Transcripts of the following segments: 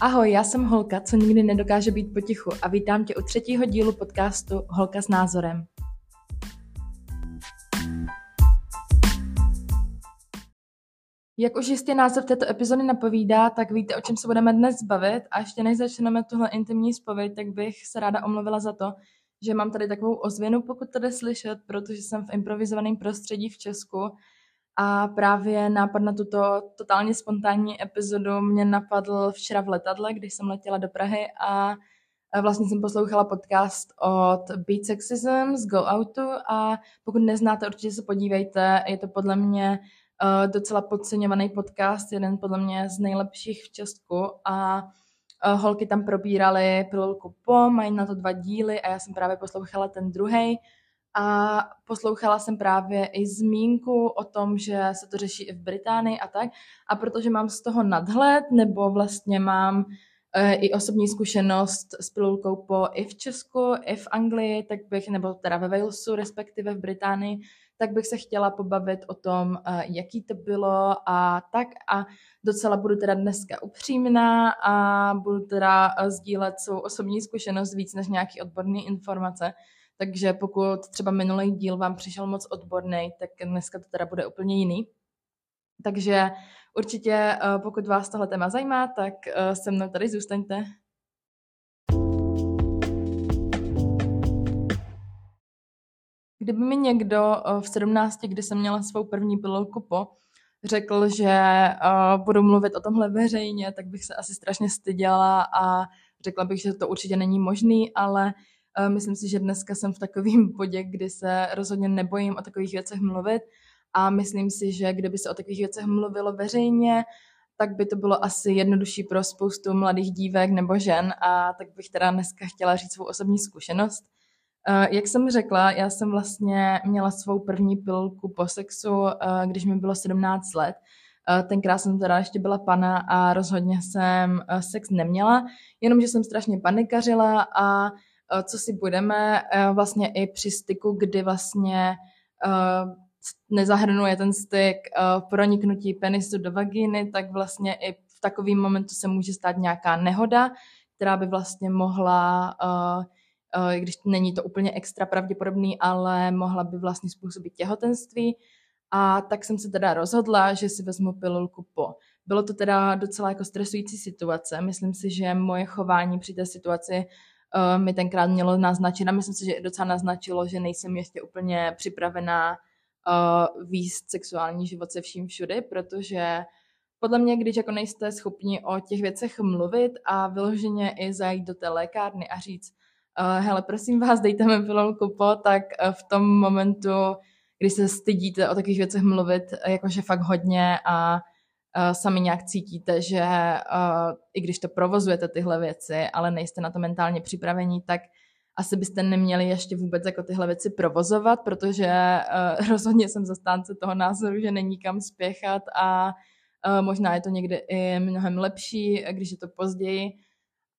Ahoj, já jsem Holka, co nikdy nedokáže být potichu a vítám tě u třetího dílu podcastu Holka s názorem. Jak už jistě název této epizody napovídá, tak víte, o čem se budeme dnes bavit a ještě než začneme tuhle intimní spověď, tak bych se ráda omluvila za to, že mám tady takovou ozvěnu, pokud jde slyšet, protože jsem v improvizovaném prostředí v Česku a právě nápad na tuto totálně spontánní epizodu mě napadl včera v letadle, když jsem letěla do Prahy a vlastně jsem poslouchala podcast od Beat Sexism z Go Outu a pokud neznáte, určitě se podívejte, je to podle mě uh, docela podceňovaný podcast, jeden podle mě z nejlepších v Česku a uh, holky tam probíraly pilulku po, mají na to dva díly a já jsem právě poslouchala ten druhý a poslouchala jsem právě i zmínku o tom, že se to řeší i v Británii a tak. A protože mám z toho nadhled, nebo vlastně mám e, i osobní zkušenost s pilulkou po i v Česku, i v Anglii, tak bych, nebo teda ve Walesu, respektive v Británii, tak bych se chtěla pobavit o tom, e, jaký to bylo a tak. A docela budu teda dneska upřímná a budu teda e, sdílet svou osobní zkušenost víc než nějaký odborný informace. Takže pokud třeba minulý díl vám přišel moc odborný, tak dneska to teda bude úplně jiný. Takže určitě, eh, pokud vás tohle téma zajímá, tak eh, se mnou tady zůstaňte. Kdyby mi někdo eh, v 17, kdy jsem měla svou první pilulku po, řekl, že budu mluvit o tomhle veřejně, tak bych se asi strašně styděla a řekla bych, že to určitě není možný, ale Myslím si, že dneska jsem v takovém bodě, kdy se rozhodně nebojím o takových věcech mluvit a myslím si, že kdyby se o takových věcech mluvilo veřejně, tak by to bylo asi jednodušší pro spoustu mladých dívek nebo žen a tak bych teda dneska chtěla říct svou osobní zkušenost. Jak jsem řekla, já jsem vlastně měla svou první pilulku po sexu, když mi bylo 17 let. Tenkrát jsem teda ještě byla pana a rozhodně jsem sex neměla, jenomže jsem strašně panikařila a co si budeme, eh, vlastně i při styku, kdy vlastně eh, nezahrnuje ten styk proniknutí penisu do vagíny, tak vlastně i v takovém momentu se může stát nějaká nehoda, která by vlastně mohla, když není to úplně extra pravděpodobný, ale mohla by vlastně způsobit těhotenství. A tak jsem se teda rozhodla, že si vezmu pilulku po. Bylo to teda docela jako stresující situace. Myslím si, že moje chování při té situaci uh, mi tenkrát mělo naznačit a myslím si, že docela naznačilo, že nejsem ještě úplně připravená uh, výst sexuální život se vším všude, protože podle mě, když jako nejste schopni o těch věcech mluvit a vyloženě i zajít do té lékárny a říct, uh, hele, prosím vás, dejte mi pilulku po, tak uh, v tom momentu, kdy se stydíte o takových věcech mluvit, jakože fakt hodně a sami nějak cítíte, že uh, i když to provozujete tyhle věci, ale nejste na to mentálně připravení, tak asi byste neměli ještě vůbec jako tyhle věci provozovat, protože uh, rozhodně jsem zastánce toho názoru, že není kam spěchat a možná je to někdy i mnohem lepší, když je to později.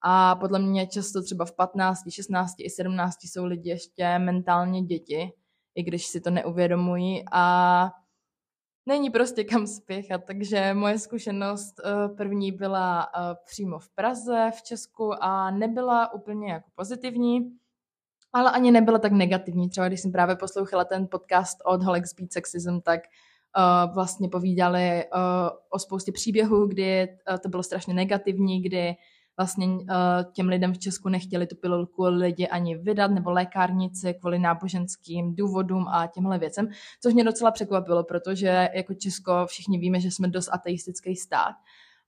A podle mě často třeba v 15, 16 i 17 jsou lidi ještě mentálně děti, i když si to neuvědomují a není prostě kam spěchat, takže moje zkušenost uh, první byla uh, přímo v Praze, v Česku a nebyla úplně jako pozitivní, ale ani nebyla tak negativní. Třeba když jsem právě poslouchala ten podcast od Holek Speed Sexism, tak uh, vlastně povídali uh, o spoustě příběhů, kdy uh, to bylo strašně negativní, kdy vlastně uh, těm lidem v Česku nechtěli tu pilulku lidi ani vydat, nebo lékárnici kvůli náboženským důvodům a těmhle věcem, což mě docela překvapilo, protože jako Česko všichni víme, že jsme dost ateistický stát.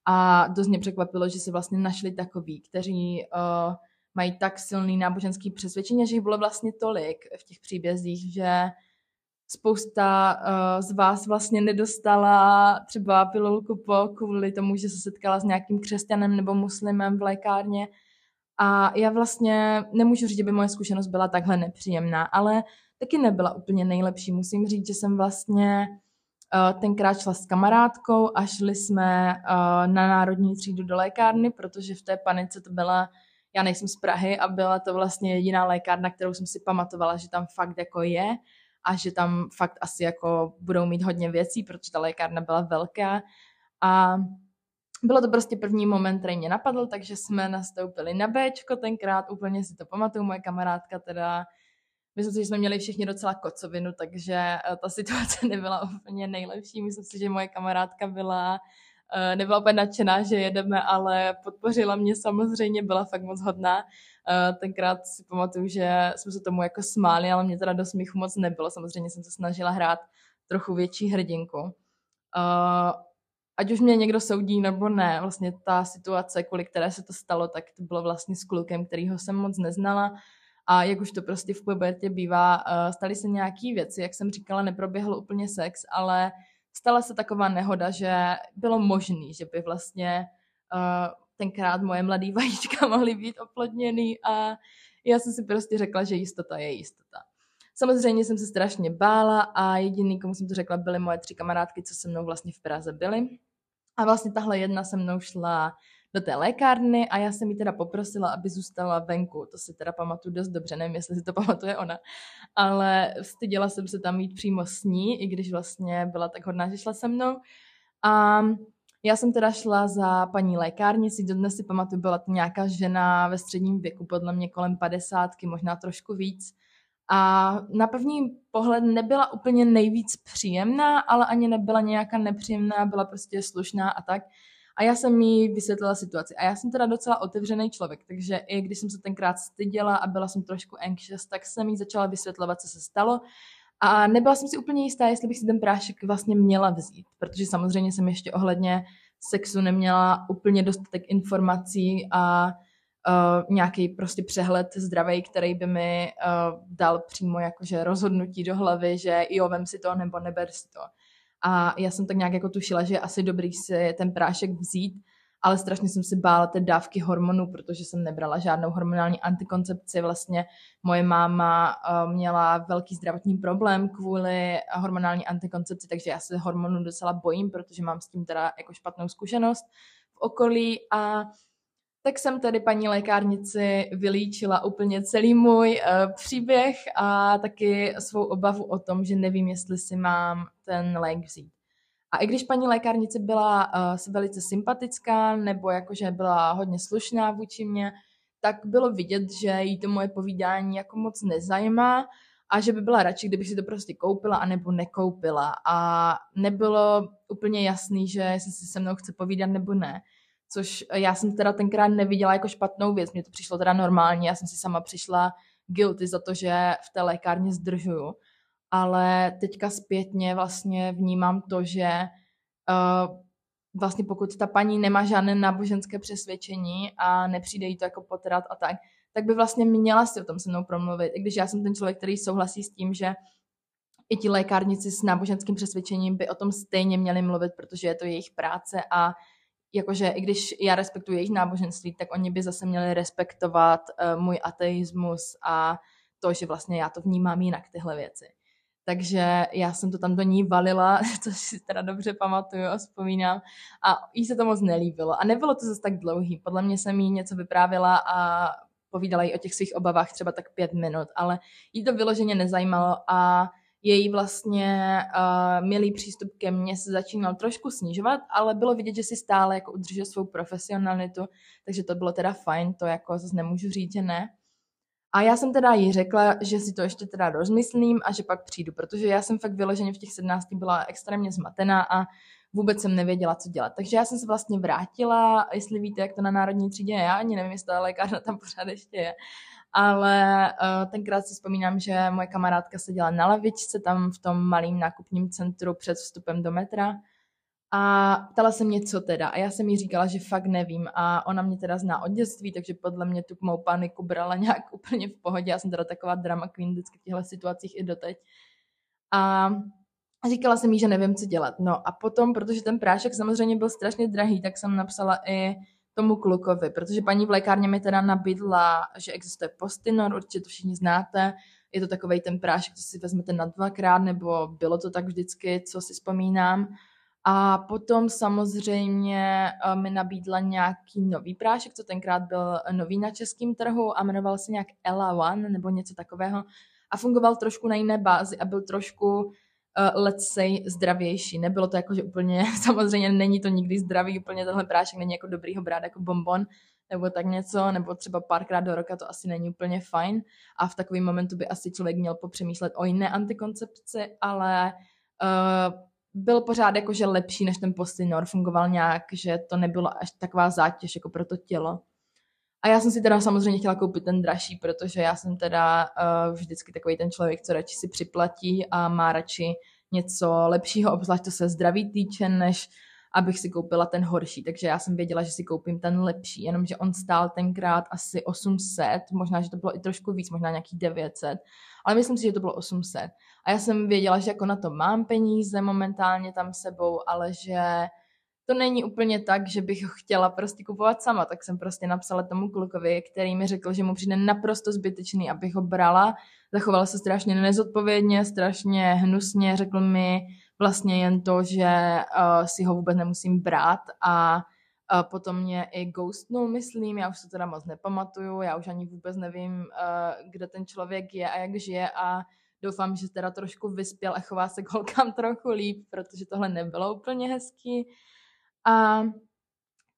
A dost mě překvapilo, že se vlastně našli takový, kteří uh, mají tak silný náboženský přesvědčení, že jich bylo vlastně tolik v těch příbězích, že spousta uh, z vás vlastně nedostala třeba pilulku po kvůli tomu, že se setkala s nějakým křesťanem nebo muslimem v lékárně. A já vlastně nemůžu říct, že by moje zkušenost byla takhle nepříjemná, ale taky nebyla úplně nejlepší. Musím říct, že jsem vlastně uh, tenkrát šla s kamarádkou a šli jsme uh, na národní třídu do lékárny, protože v té panice to byla, já nejsem z Prahy a byla to vlastně jediná lékárna, kterou jsem si pamatovala, že tam fakt jako je a že tam fakt asi jako budou mít hodně věcí, protože ta lékárna byla velká. A bylo to prostě první moment, který mě napadl, takže jsme nastoupili na Bčko tenkrát, úplně si to pamatuju, moje kamarádka teda, myslím si, že jsme měli všichni docela kocovinu, takže eh, ta situace nebyla úplně nejlepší, myslím si, že moje kamarádka byla eh, nebyla úplně nadšená, že jedeme, ale podpořila mě samozřejmě, byla fakt moc hodná. Eh, tenkrát si pamatuju, že jsme se tomu jako smáli, ale mě teda do smíchu moc nebylo. Samozřejmě jsem se snažila hrát trochu větší hrdinku ať už mě někdo soudí nebo ne, vlastně ta situace, kvůli které se to stalo, tak to bylo vlastně s klukem, kterýho jsem moc neznala. A jak už to prostě v pubertě bývá, eh, staly se nějaké věci, jak jsem říkala, neproběhl úplně sex, ale stala se taková nehoda, že bylo možné, že by vlastně tenkrát moje mladé vajíčka mohly být oplodněný a já jsem si prostě řekla, že jistota je jistota. Samozřejmě jsem se strašně bála a jediný, komu jsem to řekla, byly moje tři kamarádky, co se mnou vlastně v Praze byly. A vlastně tahle jedna se mnou šla do té lékárny a já jsem ji teda poprosila, aby zůstala venku. To si teda pamatuju dost dobře, nevím, jestli si to pamatuje ona. Ale styděla jsem se tam jít přímo s ní, i když vlastně byla tak hodná, že šla se mnou. A já jsem teda šla za paní lékárnici, dodnes si pamatuju, byla to nějaká žena ve středním věku, podle mě kolem padesátky, možná trošku víc. A na první pohled nebyla úplně nejvíc příjemná, ale ani nebyla nějaká nepříjemná, byla prostě slušná a tak. A já jsem jí vysvětlila situaci. A já jsem teda docela otevřený člověk, takže i když jsem se tenkrát styděla a byla jsem trošku anxious, tak jsem jí začala vysvětlovat, co se stalo. A nebyla jsem si úplně jistá, jestli bych si ten prášek vlastně měla vzít, protože samozřejmě jsem ještě ohledně sexu neměla úplně dostatek informací a uh, nějaký prostě přehled zdravý, který by mi uh, dal přímo jakože rozhodnutí do hlavy, že jo, vem si to nebo neber si to. A já jsem tak nějak jako tušila, že je asi dobrý si ten prášek vzít, ale strašně jsem si bála té dávky hormonů, protože jsem nebrala žádnou hormonální antikoncepci. Vlastně moje máma uh, měla velký zdravotní problém kvůli hormonální antikoncepci, takže já se hormonů docela bojím, protože mám s tím teda jako špatnou zkušenost v okolí a tak jsem tady paní lékárnici vylíčila úplně celý můj uh, příběh a taky svou obavu o tom, že nevím, jestli si mám ten lék vzít. A i když paní lékárnice byla uh, velice sympatická nebo jakože byla hodně slušná vůči mě, tak bylo vidět, že jí to moje povídání jako moc nezajímá a že by byla radši, kdybych si to prostě koupila anebo nekoupila. A nebylo úplně jasný, že jestli si se mnou chce povídat nebo ne což já jsem teda tenkrát neviděla jako špatnou věc, mně to přišlo teda normálně, já jsem si sama přišla guilty za to, že v té lékárně zdržuju, ale teďka zpětně vlastně vnímám to, že uh, vlastně pokud ta paní nemá žádné náboženské přesvědčení a nepřijde jí to jako potrat a tak, tak by vlastně měla si o tom se mnou promluvit. I když já jsem ten člověk, který souhlasí s tím, že i ti lékárnici s náboženským přesvědčením by o tom stejně měli mluvit, protože je to jejich práce a jakože i když já respektuji jejich náboženství, tak oni by zase měli respektovat uh, můj ateismus a to, že vlastně já to vnímám jinak, tyhle věci. Takže já jsem to tam do ní valila, což si teda dobře pamatuju a vzpomínám. A jí se to moc nelíbilo. A nebylo to zase tak dlouhý. Podle mě jsem jí něco vyprávěla a povídala jí o těch svých obavách třeba tak pět minut, ale jí to vyloženě nezajímalo a její vlastně uh, milý přístup ke mně se začínal trošku snižovat, ale bylo vidět, že si stále jako udržuje svou profesionalitu, takže to bylo teda fajn, to jako zase nemůžu říct, že ne. A já jsem teda jí řekla, že si to ještě teda rozmyslím a že pak přijdu, protože já jsem fakt vyloženě v těch 17 byla extrémně zmatená a vůbec jsem nevěděla, co dělat. Takže já jsem se vlastně vrátila, jestli víte, jak to na Národní třídě je, já ani nevím, jestli ta lékárna tam pořád ještě je, ale uh, tenkrát si vzpomínám, že moje kamarádka seděla na lavičce tam v tom malém nákupním centru před vstupem do metra a ptala se mě, co teda. A já jsem jí říkala, že fakt nevím. A ona mě teda zná od dětství, takže podle mě tu mou paniku brala nějak úplně v pohodě. Já jsem teda taková drama queen vždycky v těchto situacích i doteď. A říkala jsem jí, že nevím, co dělat. No a potom, protože ten prášek samozřejmě byl strašně drahý, tak jsem napsala i tomu klukovi, protože paní v lékárně mi teda nabídla, že existuje Postinor, určitě to všichni znáte, je to takový ten prášek, co si vezmete na dvakrát, nebo bylo to tak vždycky, co si vzpomínám. A potom samozřejmě eh, mi nabídla nějaký nový prášek, co tenkrát byl nový na českém trhu a jmenoval se nějak Ella One nebo něco takového. A fungoval trošku na jiné bázi a byl trošku uh, let's say, zdravější. Nebylo to jako, že úplně, samozřejmě není to nikdy zdravý, úplně tenhle prášek není jako dobrý ho brát jako bonbon, nebo tak něco, nebo třeba párkrát do roka to asi není úplně fajn a v takovém momentu by asi člověk měl popřemýšlet o jiné antikoncepci, ale uh, byl pořád jakože lepší než ten Postinor, fungoval nějak, že to nebylo až taková zátěž jako pro to tělo. A já jsem si teda samozřejmě chtěla koupit ten dražší, protože já jsem teda uh, vždycky takový ten člověk, co radši si připlatí a má radši něco lepšího, obzvlášť to se zdraví týče, než abych si koupila ten horší. Takže já jsem věděla, že si koupím ten lepší, jenomže on stál tenkrát asi 800, možná, že to bylo i trošku víc, možná nějakých 900, ale myslím si, že to bylo 800. A já jsem věděla, že jako na to mám peníze momentálně tam sebou, ale že to není úplně tak, že bych ho chtěla prostě kupovat sama, tak jsem prostě napsala tomu klukovi, který mi řekl, že mu přijde naprosto zbytečný, abych ho brala. Zachoval se strašně nezodpovědně, strašně hnusně, řekl mi vlastně jen to, že uh, si ho vůbec nemusím brát. A uh, potom mě i ghostnul, myslím, já už to teda moc nepamatuju, já už ani vůbec nevím, uh, kde ten člověk je a jak žije. A doufám, že teda trošku vyspěl a chová se k holkám trochu líp, protože tohle nebylo úplně hezký. A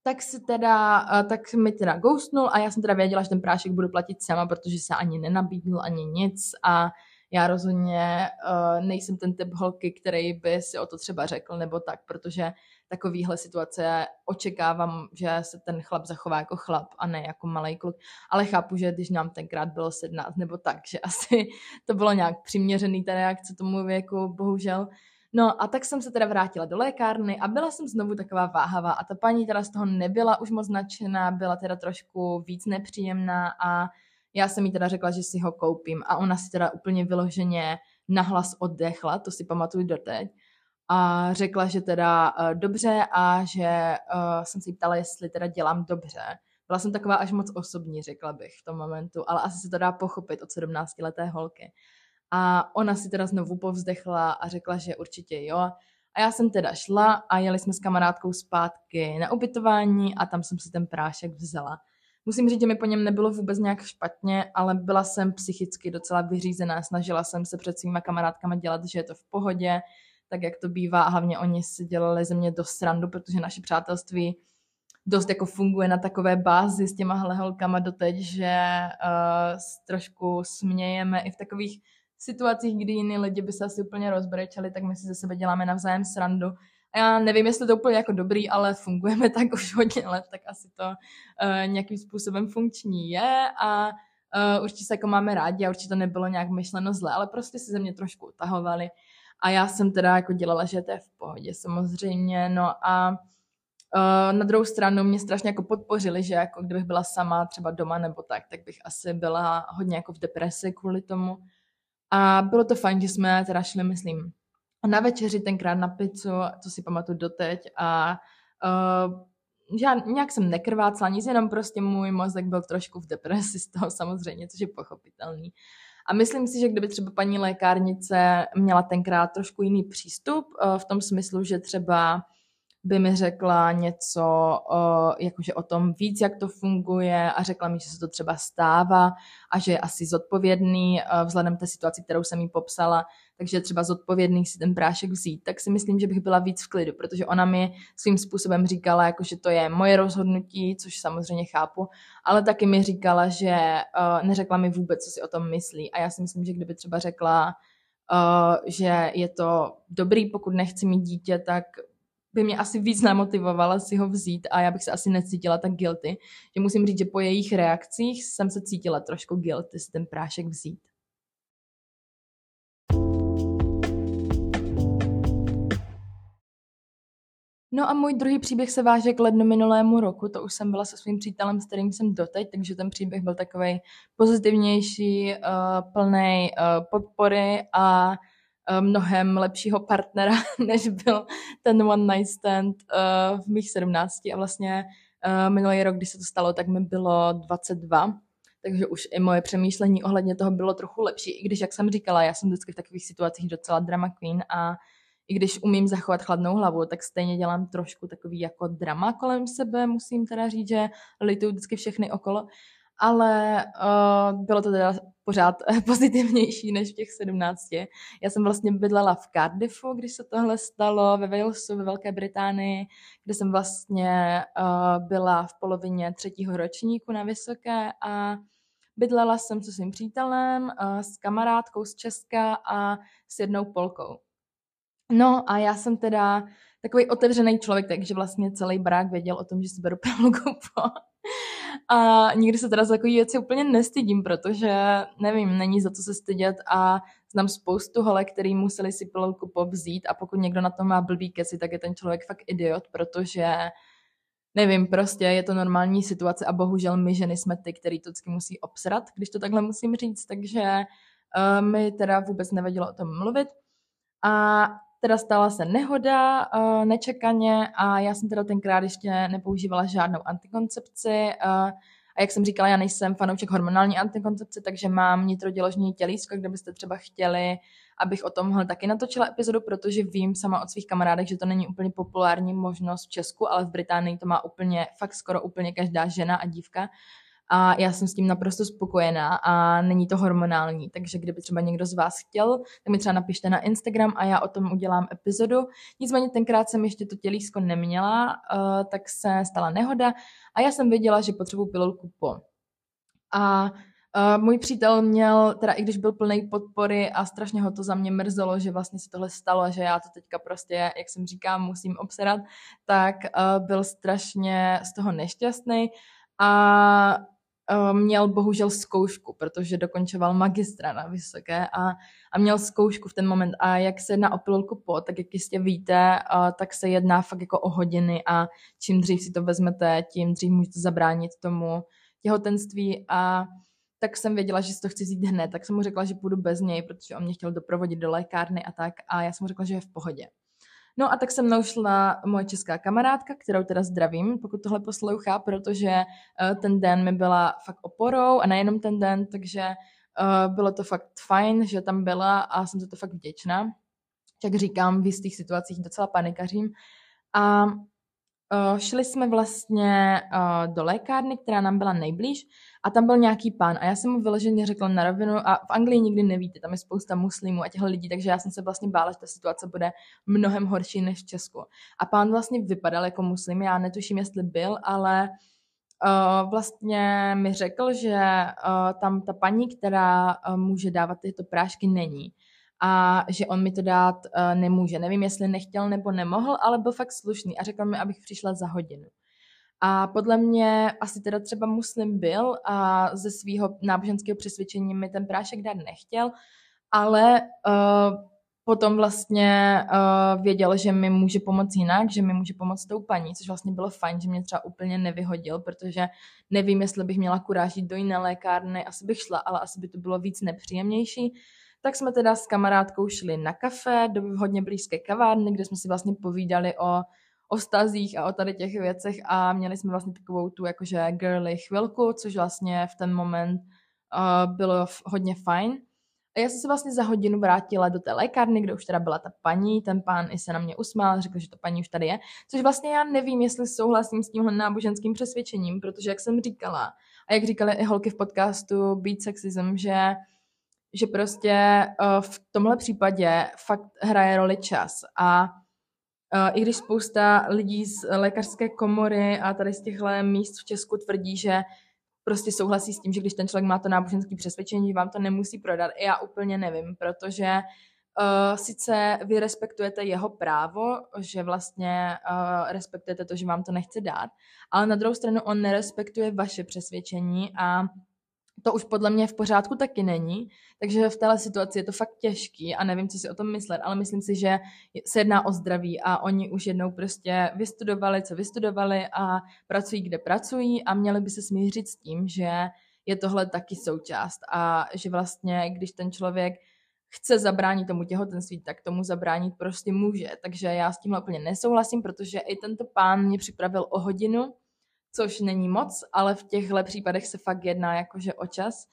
tak si teda, tak mi teda ghostnul a já jsem teda věděla, že ten prášek budu platit sama, protože se ani nenabídnul, ani nic a já rozhodně uh, nejsem ten typ holky, který by si o to třeba řekl nebo tak, protože takovýhle situace očekávám, že se ten chlap zachová jako chlap a ne jako malý kluk. Ale chápu, že když nám tenkrát bylo 17 nebo tak, že asi to bylo nějak přiměřený ta reakce tomu věku, bohužel. No a tak jsem se teda vrátila do lékárny a byla jsem znovu taková váhavá a ta paní teda z toho nebyla už moc nadšená, byla teda trošku víc nepříjemná a já jsem jí teda řekla, že si ho koupím a ona si teda úplně vyloženě nahlas oddechla, to si pamatuju doteď a řekla, že teda uh, dobře a že uh, jsem se jí ptala, jestli teda dělám dobře. Byla jsem taková až moc osobní, řekla bych v tom momentu, ale asi se to dá pochopit od 17 leté holky. A ona si teda znovu povzdechla a řekla, že určitě jo. A já jsem teda šla a jeli jsme s kamarádkou zpátky na ubytování a tam jsem si ten prášek vzala. Musím říct, že mi po něm nebylo vůbec nějak špatně, ale byla jsem psychicky docela vyřízená. Snažila jsem se před svýma kamarádkama dělat, že je to v pohodě, tak jak to bývá. A hlavně oni si dělali ze mě do srandu, protože naše přátelství dost jako funguje na takové bázi s těma holkama doteď, že uh, trošku smějeme i v takových situacích, kdy jiní lidi by se asi úplně rozbrečeli, tak my si ze sebe děláme navzájem srandu. A já nevím, jestli to úplně jako dobrý, ale fungujeme tak už hodně let, tak asi to uh, nějakým způsobem funkční je a uh, určitě se jako máme rádi a určitě to nebylo nějak myšleno zle, ale prostě si ze mě trošku utahovali. A já jsem teda jako dělala, že to je v pohodě samozřejmě, no a Uh, na druhou stranu mě strašně jako podpořili, že jako kdybych byla sama třeba doma nebo tak, tak bych asi byla hodně jako v depresi kvůli tomu. A bylo to fajn, že jsme teda šli, myslím, na večeři tenkrát na pizzu, to si pamatuju doteď a uh, já nějak jsem nekrvácela nic, jenom prostě můj mozek byl trošku v depresi z toho samozřejmě, což je pochopitelný. A myslím si, že kdyby třeba paní lékárnice měla tenkrát trošku jiný přístup, uh, v tom smyslu, že třeba by mi řekla něco o, jakože o tom víc, jak to funguje a řekla mi, že se to třeba stává a že je asi zodpovědný vzhledem té situaci, kterou jsem jí popsala, takže třeba zodpovědný si ten prášek vzít, tak si myslím, že bych byla víc v klidu, protože ona mi svým způsobem říkala, jako, že to je moje rozhodnutí, což samozřejmě chápu, ale taky mi říkala, že uh, neřekla mi vůbec, co si o tom myslí a já si myslím, že kdyby třeba řekla, uh, že je to dobrý, pokud nechci mít dítě, tak by mě asi víc namotivovala si ho vzít a já bych se asi necítila tak guilty. Že musím říct, že po jejich reakcích jsem se cítila trošku guilty si ten prášek vzít. No a můj druhý příběh se váže k lednu minulému roku, to už jsem byla se svým přítelem, s kterým jsem doteď, takže ten příběh byl takový pozitivnější, uh, plný uh, podpory a uh, mnohem lepšího partnera, než byl ten one night stand v mých 17 a vlastně minulý rok, když se to stalo, tak mi bylo 22, takže už i moje přemýšlení ohledně toho bylo trochu lepší, i když, jak jsem říkala, já jsem vždycky v takových situacích docela drama queen a i když umím zachovat chladnou hlavu, tak stejně dělám trošku takový jako drama kolem sebe, musím teda říct, že lituju vždycky všechny okolo. ale uh, bylo to teda pořád pozitivnější než v těch 17. Já jsem vlastně bydlela v Cardiffu, když se tohle stalo, ve Walesu, ve Velké Británii, kde jsem vlastně uh, byla v polovině třetího ročníku na vysoké a bydlela jsem se svým přítelem, uh, s kamarádkou z Česka a s jednou Polkou. No a já jsem teda takový otevřený člověk, takže vlastně celý brák věděl o tom, že si beru po. A nikdy se teda za takové věci úplně nestydím, protože nevím, není za co se stydět a znám spoustu holek, který museli si pilulku povzít a pokud někdo na to má blbý keci, tak je ten člověk fakt idiot, protože nevím, prostě je to normální situace a bohužel my ženy jsme ty, který to vždycky musí obsrat, když to takhle musím říct, takže uh, mi teda vůbec nevadilo o tom mluvit. A teda stala se nehoda uh, nečekaně a já jsem teda tenkrát ještě nepoužívala žádnou antikoncepci. Uh, a jak jsem říkala, já nejsem fanoušek hormonální antikoncepce, takže mám nitroděložní tělísko, kde byste třeba chtěli, abych o tomhle taky natočila epizodu, protože vím sama od svých kamarádek, že to není úplně populární možnost v Česku, ale v Británii to má úplně, fakt skoro úplně každá žena a dívka a já jsem s tím naprosto spokojená a není to hormonální, takže kdyby třeba někdo z vás chtěl, tak mi třeba napište na Instagram a já o tom udělám epizodu. Nicméně tenkrát jsem ještě to tělísko neměla, uh, tak se stala nehoda a já jsem věděla, že potřebuji pilulku po. A Uh, můj přítel měl, teda i když byl plný podpory a strašně ho to za mě mrzelo, že vlastně se tohle stalo, že já to teďka prostě, jak jsem říkám, musím obserat, tak uh, byl strašně z toho nešťastný a měl bohužel zkoušku, protože dokončoval magistra na vysoké a, a měl zkoušku v ten moment. A jak se jedná o pilulku po, tak jak jistě víte, uh, tak se jedná fakt jako o hodiny a čím dřív si to vezmete, tím dřív můžete zabránit tomu těhotenství a tak jsem věděla, že si to chci vzít hned, tak jsem mu řekla, že půjdu bez něj, protože on mě chtěl doprovodit do lékárny a tak a já jsem mu řekla, že je v pohodě. No a tak se mnou šla moje česká kamarádka, kterou teda zdravím, pokud tohle poslouchá, protože uh, ten den mi byla fakt oporou a nejenom ten den, takže uh, bylo to fakt fajn, že tam byla a jsem za to fakt vděčná. Jak říkám, v jistých situacích docela panikařím. A uh, šli jsme vlastně uh, do lékárny, která nám byla nejblíž a tam byl nějaký pán a já jsem mu vyloženě řekla na rovinu a v Anglii nikdy nevíte, tam je spousta muslimů a těchto lidí, takže já jsem se vlastně bála, že ta situace bude mnohem horší než v Česku. A pán vlastně vypadal jako muslim, já netuším, jestli byl, ale Uh, vlastně mi řekl, že uh, tam ta paní, která uh, může dávat tyto prášky, není. A že on mi to dát uh, nemůže. Nevím, jestli nechtěl nebo nemohl, ale byl fakt slušný a řekl mi, abych přišla za hodinu. A podle mě asi teda třeba muslim byl a ze svého náboženského přesvědčení mi ten prášek dát nechtěl, ale uh, potom vlastně uh, věděl, že mi může pomoct jinak, že mi může pomoct tou paní, což vlastně bylo fajn, že mě třeba úplně nevyhodil, protože nevím, jestli bych měla kuráž jít do jiné lékárny, asi bych šla, ale asi by to bylo víc nepříjemnější. Tak jsme teda s kamarádkou šli na kafe do hodně blízké kavárny, kde jsme si vlastně povídali o o vztazích a o tady těch věcech a měli jsme vlastně takovou tu jakože girly chvilku, což vlastně v ten moment uh, bylo hodně fajn. A já jsem se vlastně za hodinu vrátila do té lékárny, kde už teda byla ta paní, ten pán i se na mě usmál, řekl, že to paní už tady je, což vlastně já nevím, jestli souhlasím s tímhle náboženským přesvědčením, protože jak jsem říkala, a jak říkali i holky v podcastu Beat Sexism, že že prostě uh, v tomhle případě fakt hraje roli čas a i když spousta lidí z lékařské komory a tady z těchto míst v Česku tvrdí, že prostě souhlasí s tím, že když ten člověk má to náboženské přesvědčení, vám to nemusí prodat. I já úplně nevím, protože uh, sice vy respektujete jeho právo, že vlastně uh, respektujete to, že vám to nechce dát, ale na druhou stranu on nerespektuje vaše přesvědčení a to už podle mě v pořádku taky není, takže v téhle situaci je to fakt těžký a nevím, co si o tom myslet, ale myslím si, že se jedná o zdraví a oni už jednou prostě vystudovali, co vystudovali a pracují, kde pracují a měli by se smířit s tím, že je tohle taky součást a že vlastně, když ten člověk chce zabránit tomu těhotenství, tak tomu zabránit prostě může. Takže já s tímhle úplně nesouhlasím, protože i tento pán mě připravil o hodinu, což není moc, ale v těchto případech se fakt jedná jakože o čas.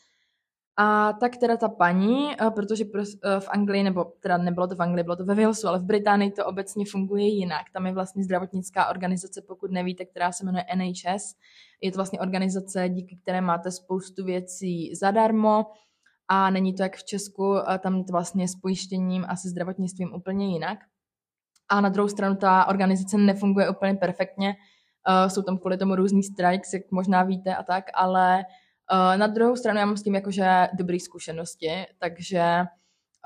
A tak teda ta paní, eh, protože eh, v Anglii, nebo teda nebylo to v Anglii, bylo to ve Walesu, ale v Británii to obecně funguje jinak. Tam je vlastně zdravotnická organizace, pokud nevíte, která se jmenuje NHS. Je to vlastně organizace, díky které máte spoustu věcí zadarmo a není to jak v Česku, tam je to vlastně s pojištěním a se zdravotnictvím úplně jinak. A na druhou stranu ta organizace nefunguje úplně perfektně, uh, jsou tam kvůli tomu různý strikes, jak možná víte a tak, ale uh, na druhou stranu já mám s tím jakože dobré zkušenosti, takže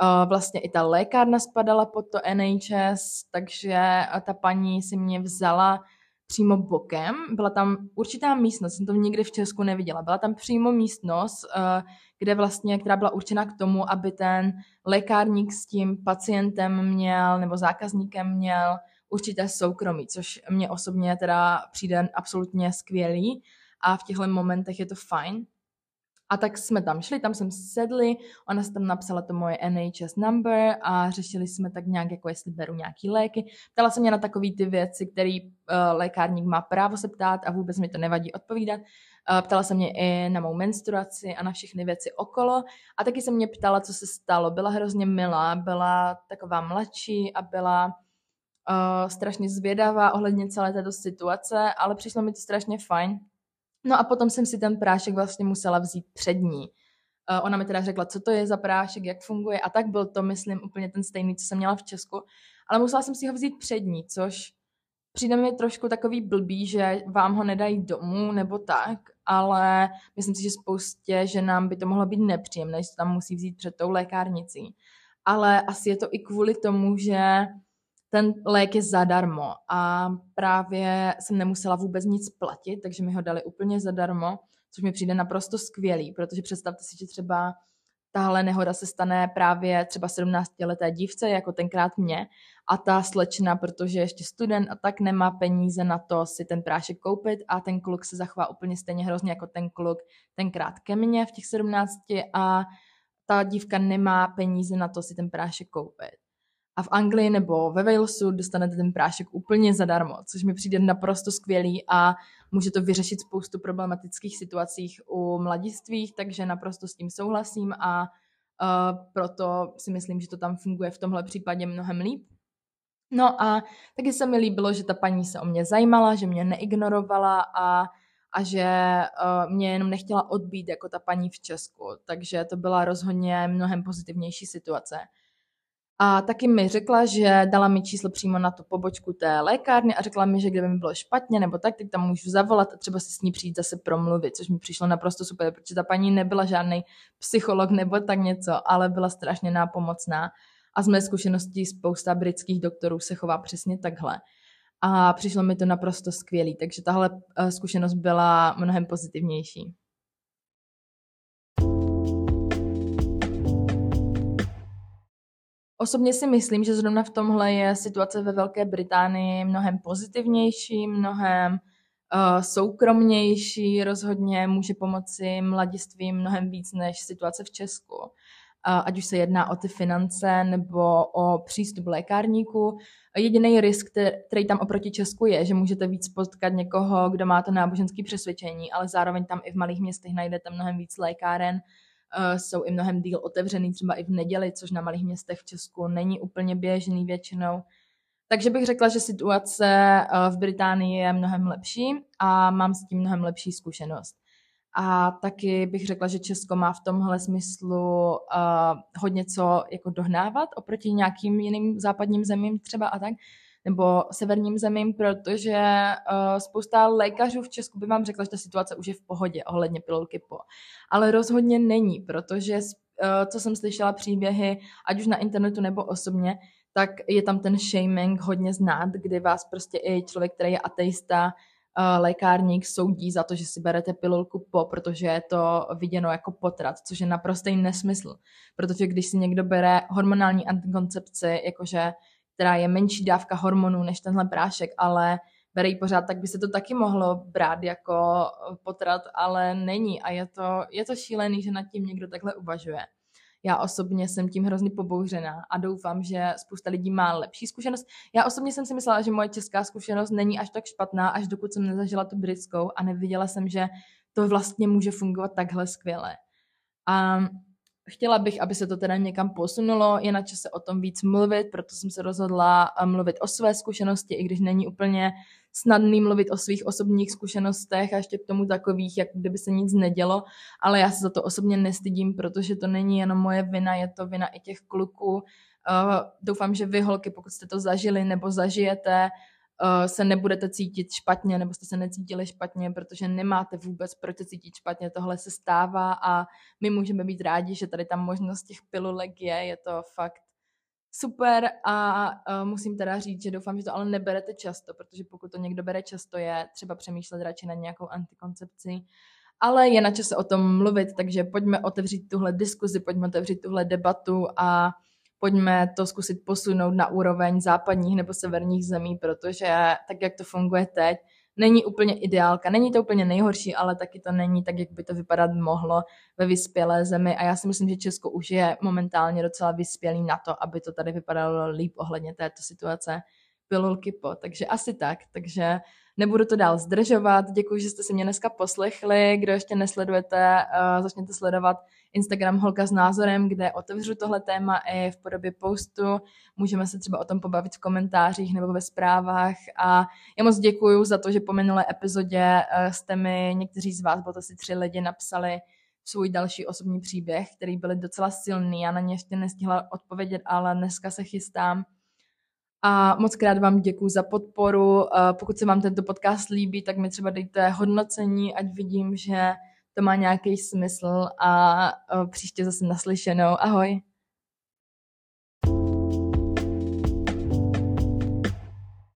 uh, vlastně i ta lékárna spadala pod to NHS, takže ta paní si mě vzala přímo bokem. Byla tam určitá místnost, jsem to nikdy v Česku neviděla. Byla tam přímo místnost, kde vlastně, která byla určena k tomu, aby ten lékárník s tím pacientem měl nebo zákazníkem měl určité soukromí, což mě osobně teda přijde absolutně skvělý a v těchto momentech je to fajn. A tak jsme tam šli, tam jsem sedli, ona se tam napsala to moje NHS number a řešili jsme tak nějak, jako jestli beru nějaký léky. Ptala se mě na takové ty věci, který uh, lékárník má právo se ptát a vůbec mi to nevadí odpovídat. Uh, ptala se mě i na mou menstruaci a na všechny věci okolo a taky se mě ptala, co se stalo. Byla hrozně milá, byla taková mladší a byla uh, strašně zvědavá ohledně celé této situace, ale přišlo mi to strašně fajn. No a potom jsem si ten prášek vlastně musela vzít před ní. Uh, ona mi teda řekla, co to je za prášek, jak funguje a tak byl to, myslím, úplně ten stejný, co jsem měla v Česku, ale musela jsem si ho vzít před ní, což přijde mi trošku takový blbý, že vám ho nedají domů nebo tak, ale myslím si, že spoustě ženám by to mohlo být nepříjemné, že to tam musí vzít před tou lékárnicí. Ale asi je to i kvůli tomu, že ten lék je zadarmo. A právě jsem nemusela vůbec nic platit, takže mi ho dali úplně zadarmo, což mi přijde naprosto skvělý, protože představte si, že třeba tahle nehoda se stane právě třeba 17-leté dívce, jako tenkrát mě, a ta slečna, protože ještě student a tak nemá peníze na to si ten prášek koupit a ten kluk se zachová úplně stejně hrozně jako ten kluk tenkrát ke mně v těch 17 a ta dívka nemá peníze na to si ten prášek koupit a v Anglii nebo ve Walesu dostanete ten prášek úplně zadarmo, což mi přijde naprosto skvělý a může to vyřešit spoustu problematických situacích u mladistvých, takže naprosto s tím souhlasím a uh, proto si myslím, že to tam funguje v tomhle případě mnohem líp. No a taky se mi líbilo, že ta paní se o mě zajímala, že mě neignorovala a, a že uh, mě jenom nechtěla odbít jako ta paní v Česku. Takže to byla rozhodně mnohem pozitivnější situace. A taky mi řekla, že dala mi číslo přímo na tu pobočku té lékárny a řekla mi, že kdyby mi bylo špatně nebo tak, tak tam můžu zavolat a třeba si s ní přijít zase promluvit, což mi přišlo naprosto super, protože ta paní nebyla žádný psycholog nebo tak něco, ale byla strašně nápomocná. A z mé zkušenosti spousta britských doktorů se chová přesně takhle. A přišlo mi to naprosto skvělý, takže tahle eh, zkušenost byla mnohem pozitivnější. Osobně si myslím, že zrovna v tomhle je situace ve Velké Británii mnohem pozitivnější, mnohem uh, soukromnější, rozhodně může pomoci mladistvím mnohem víc než situace v Česku. Uh, ať už se jedná o ty finance nebo o přístup lékárníku. Jediný risk, který tam oproti Česku je, že můžete víc potkat někoho, kdo má to náboženské přesvědčení, ale zároveň tam i v malých městech najdete mnohem víc lékáren, jsou i mnohem díl otevřený, třeba i v neděli, což na malých městech v Česku není úplně běžný většinou. Takže bych řekla, že situace uh, v Británii je mnohem lepší a mám s tím mnohem lepší zkušenost. A taky bych řekla, že Česko má v tomhle smyslu uh, hodně co jako dohnávat oproti nějakým jiným západním zemím třeba a tak nebo severním zemím, protože uh, spousta lékařů v Česku by vám řekla, že ta situace už je v pohodě ohledně pilulky po. Ale rozhodně není, protože uh, co jsem slyšela příběhy, ať už na internetu nebo osobně, tak je tam ten shaming hodně znát, kdy vás prostě i člověk, který je ateista, uh, lékárník soudí za to, že si berete pilulku po, protože je to viděno jako potrat, což je naprostý nesmysl. Protože když si někdo bere hormonální antikoncepci, jakože která je menší dávka hormonů než tenhle prášek, ale bere ji pořád, tak by se to taky mohlo brát jako potrat, ale není a je to, je to šílený, že nad tím někdo takhle uvažuje. Já osobně jsem tím hrozně pobouřená a doufám, že spousta lidí má lepší zkušenost. Já osobně jsem si myslela, že moje česká zkušenost není až tak špatná, až dokud jsem nezažila tu britskou a neviděla jsem, že to vlastně může fungovat takhle skvěle. A chtěla bych, aby se to teda někam posunulo, je na čase o tom víc mluvit, proto jsem se rozhodla eh, mluvit o své zkušenosti, i když není úplně snadný mluvit o svých osobních zkušenostech a ještě k tomu takových, jak kdyby se nic nedělo, ale já se za to osobně nestydím, protože to není jenom moje vina, je to vina i těch kluků. Uh, doufám, že vy holky, pokud jste to zažili nebo zažijete, se nebudete cítit špatně nebo jste se necítili špatně, protože nemáte vůbec proč se cítit špatně. Tohle se stává a my můžeme být rádi, že tady ta možnost těch pilulek je. Je to fakt super a uh, musím teda říct, že doufám, že to ale neberete často, protože pokud to někdo bere často, je třeba přemýšlet radši nad nějakou antikoncepcí. Ale je na čase o tom mluvit, takže pojďme otevřít tuhle diskuzi, pojďme otevřít tuhle debatu a pojďme to zkusit posunout na úroveň západních nebo severních zemí, protože tak, jak to funguje teď, není úplně ideálka. Není to úplně nejhorší, ale taky to není tak, jak by to vypadat mohlo ve vyspělé zemi. A já si myslím, že Česko už je momentálně docela vyspělý na to, aby to tady vypadalo líp ohledně této situace pilulky po. Takže asi tak. Takže Nebudu to dál zdržovat. Děkuji, že jste si mě dneska poslechli. Kdo ještě nesledujete, uh, začněte sledovat Instagram Holka s názorem, kde otevřu tohle téma i v podobě postu. Můžeme se třeba o tom pobavit v komentářích nebo ve zprávách. A já moc děkuji za to, že po minulé epizodě uh, jste mi, někteří z vás, bylo to asi tři lidi, napsali svůj další osobní příběh, který byl docela silný. Já na ně ještě nestihla odpovědět, ale dneska se chystám a moc krát vám děkuji za podporu. Pokud se vám tento podcast líbí, tak mi třeba dejte hodnocení, ať vidím, že to má nějaký smysl a příště zase naslyšenou. Ahoj.